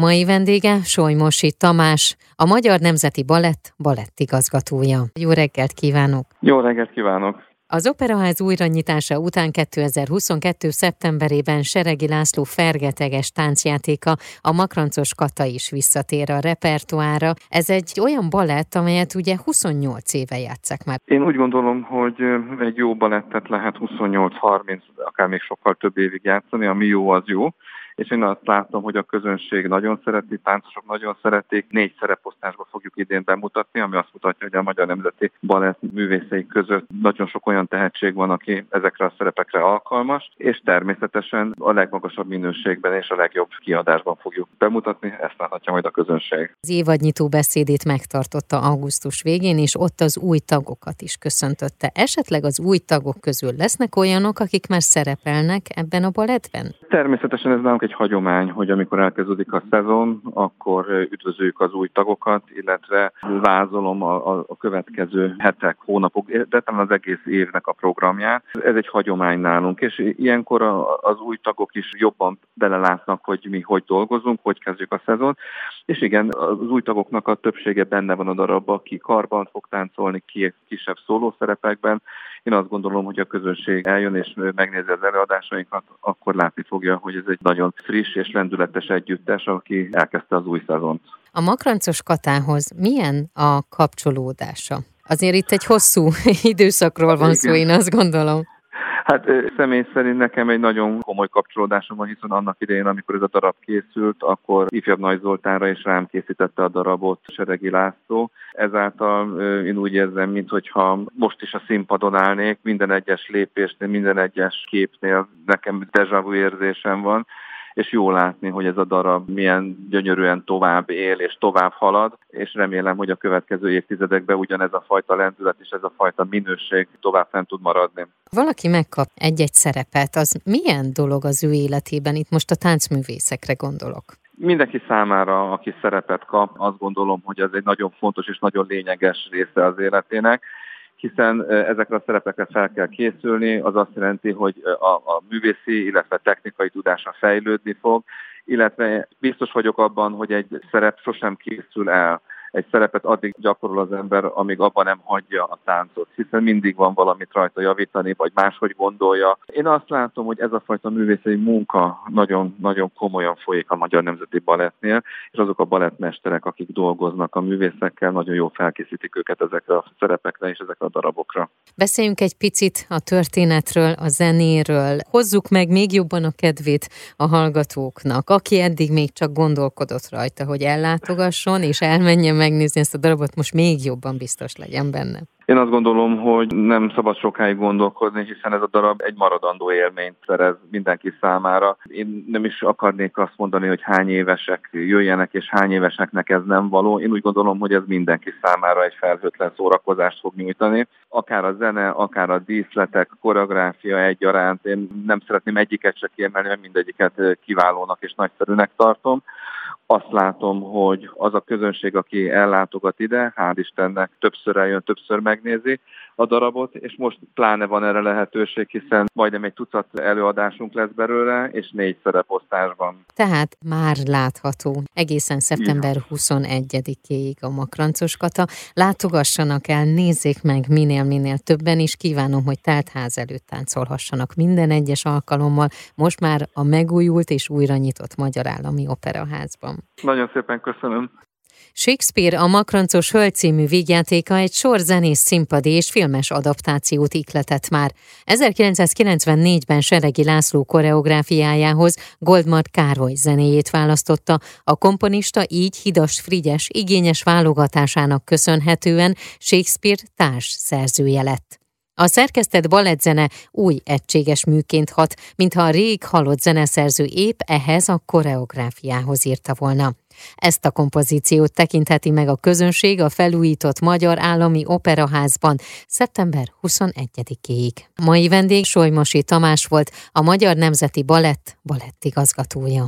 Mai vendége Solymosi Tamás, a Magyar Nemzeti Balett balettigazgatója. Jó reggelt kívánok! Jó reggelt kívánok! Az Operaház újranyitása után 2022. szeptemberében Seregi László fergeteges táncjátéka, a Makrancos Kata is visszatér a repertoára. Ez egy olyan balett, amelyet ugye 28 éve játszak már. Én úgy gondolom, hogy egy jó balettet lehet 28-30, akár még sokkal több évig játszani, ami jó, az jó és én azt látom, hogy a közönség nagyon szereti, táncosok nagyon szeretik. Négy szereposztásba fogjuk idén bemutatni, ami azt mutatja, hogy a Magyar Nemzeti Balett művészei között nagyon sok olyan tehetség van, aki ezekre a szerepekre alkalmas, és természetesen a legmagasabb minőségben és a legjobb kiadásban fogjuk bemutatni, ezt láthatja majd a közönség. Az évadnyitó beszédét megtartotta augusztus végén, és ott az új tagokat is köszöntötte. Esetleg az új tagok közül lesznek olyanok, akik már szerepelnek ebben a balettben? Természetesen ez nálunk egy hagyomány, hogy amikor elkezdődik a szezon, akkor üdvözöljük az új tagokat, illetve vázolom a, a, a következő hetek, hónapok, de talán az egész évnek a programját. Ez egy hagyomány nálunk, és ilyenkor a, az új tagok is jobban belelátnak, hogy mi hogy dolgozunk, hogy kezdjük a szezon. És igen, az új tagoknak a többsége benne van a darabban, ki karban fog táncolni, ki kisebb szólószerepekben, én azt gondolom, hogy a közönség eljön és megnézi az előadásainkat, akkor látni fogja, hogy ez egy nagyon friss és lendületes együttes, aki elkezdte az új szezont. A makrancos katához milyen a kapcsolódása? Azért itt egy hosszú időszakról van Igen. szó, én azt gondolom. Hát személy szerint nekem egy nagyon komoly kapcsolódásom van, hiszen annak idején, amikor ez a darab készült, akkor ifjabb Nagy Zoltánra is rám készítette a darabot Seregi László. Ezáltal én úgy érzem, mintha most is a színpadon állnék, minden egyes lépésnél, minden egyes képnél nekem vu érzésem van, és jó látni, hogy ez a darab milyen gyönyörűen tovább él és tovább halad, és remélem, hogy a következő évtizedekben ugyanez a fajta lendület és ez a fajta minőség tovább fent tud maradni. Valaki megkap egy-egy szerepet, az milyen dolog az ő életében? Itt most a táncművészekre gondolok. Mindenki számára, aki szerepet kap, azt gondolom, hogy ez egy nagyon fontos és nagyon lényeges része az életének hiszen ezekre a szerepekre fel kell készülni, az azt jelenti, hogy a, a művészi, illetve technikai tudása fejlődni fog, illetve biztos vagyok abban, hogy egy szerep sosem készül el egy szerepet addig gyakorol az ember, amíg abban nem hagyja a táncot, hiszen mindig van valamit rajta javítani, vagy máshogy gondolja. Én azt látom, hogy ez a fajta művészeti munka nagyon-nagyon komolyan folyik a Magyar Nemzeti Balettnél, és azok a balettmesterek, akik dolgoznak a művészekkel, nagyon jól felkészítik őket ezekre a szerepekre és ezekre a darabokra. Beszéljünk egy picit a történetről, a zenéről. Hozzuk meg még jobban a kedvét a hallgatóknak, aki eddig még csak gondolkodott rajta, hogy ellátogasson és elmenjen megnézni ezt a darabot, most még jobban biztos legyen benne. Én azt gondolom, hogy nem szabad sokáig gondolkodni, hiszen ez a darab egy maradandó élményt szerez mindenki számára. Én nem is akarnék azt mondani, hogy hány évesek jöjjenek, és hány éveseknek ez nem való. Én úgy gondolom, hogy ez mindenki számára egy felhőtlen szórakozást fog nyújtani. Akár a zene, akár a díszletek, koreográfia egyaránt. Én nem szeretném egyiket se kiemelni, mert mindegyiket kiválónak és nagyszerűnek tartom azt látom, hogy az a közönség, aki ellátogat ide, hál' Istennek többször eljön, többször megnézi a darabot, és most pláne van erre lehetőség, hiszen majdnem egy tucat előadásunk lesz belőle, és négy szereposztásban. Tehát már látható egészen szeptember 21-ig a Makrancos Kata. Látogassanak el, nézzék meg minél-minél többen is. Kívánom, hogy telt ház előtt táncolhassanak minden egyes alkalommal, most már a megújult és újra nyitott Magyar Állami Operaházban. Nagyon szépen köszönöm. Shakespeare a Makrancos Hölgy című vígjátéka egy sor zenész színpadi és filmes adaptációt ikletett már. 1994-ben Seregi László koreográfiájához Goldmart Károly zenéjét választotta, a komponista így Hidas Frigyes igényes válogatásának köszönhetően Shakespeare társ szerzője lett. A szerkesztett balettzene új egységes műként hat, mintha a rég halott zeneszerző épp ehhez a koreográfiához írta volna. Ezt a kompozíciót tekintheti meg a közönség a felújított Magyar Állami Operaházban szeptember 21-ig. Mai vendég Solymosi Tamás volt, a Magyar Nemzeti Balett balettigazgatója.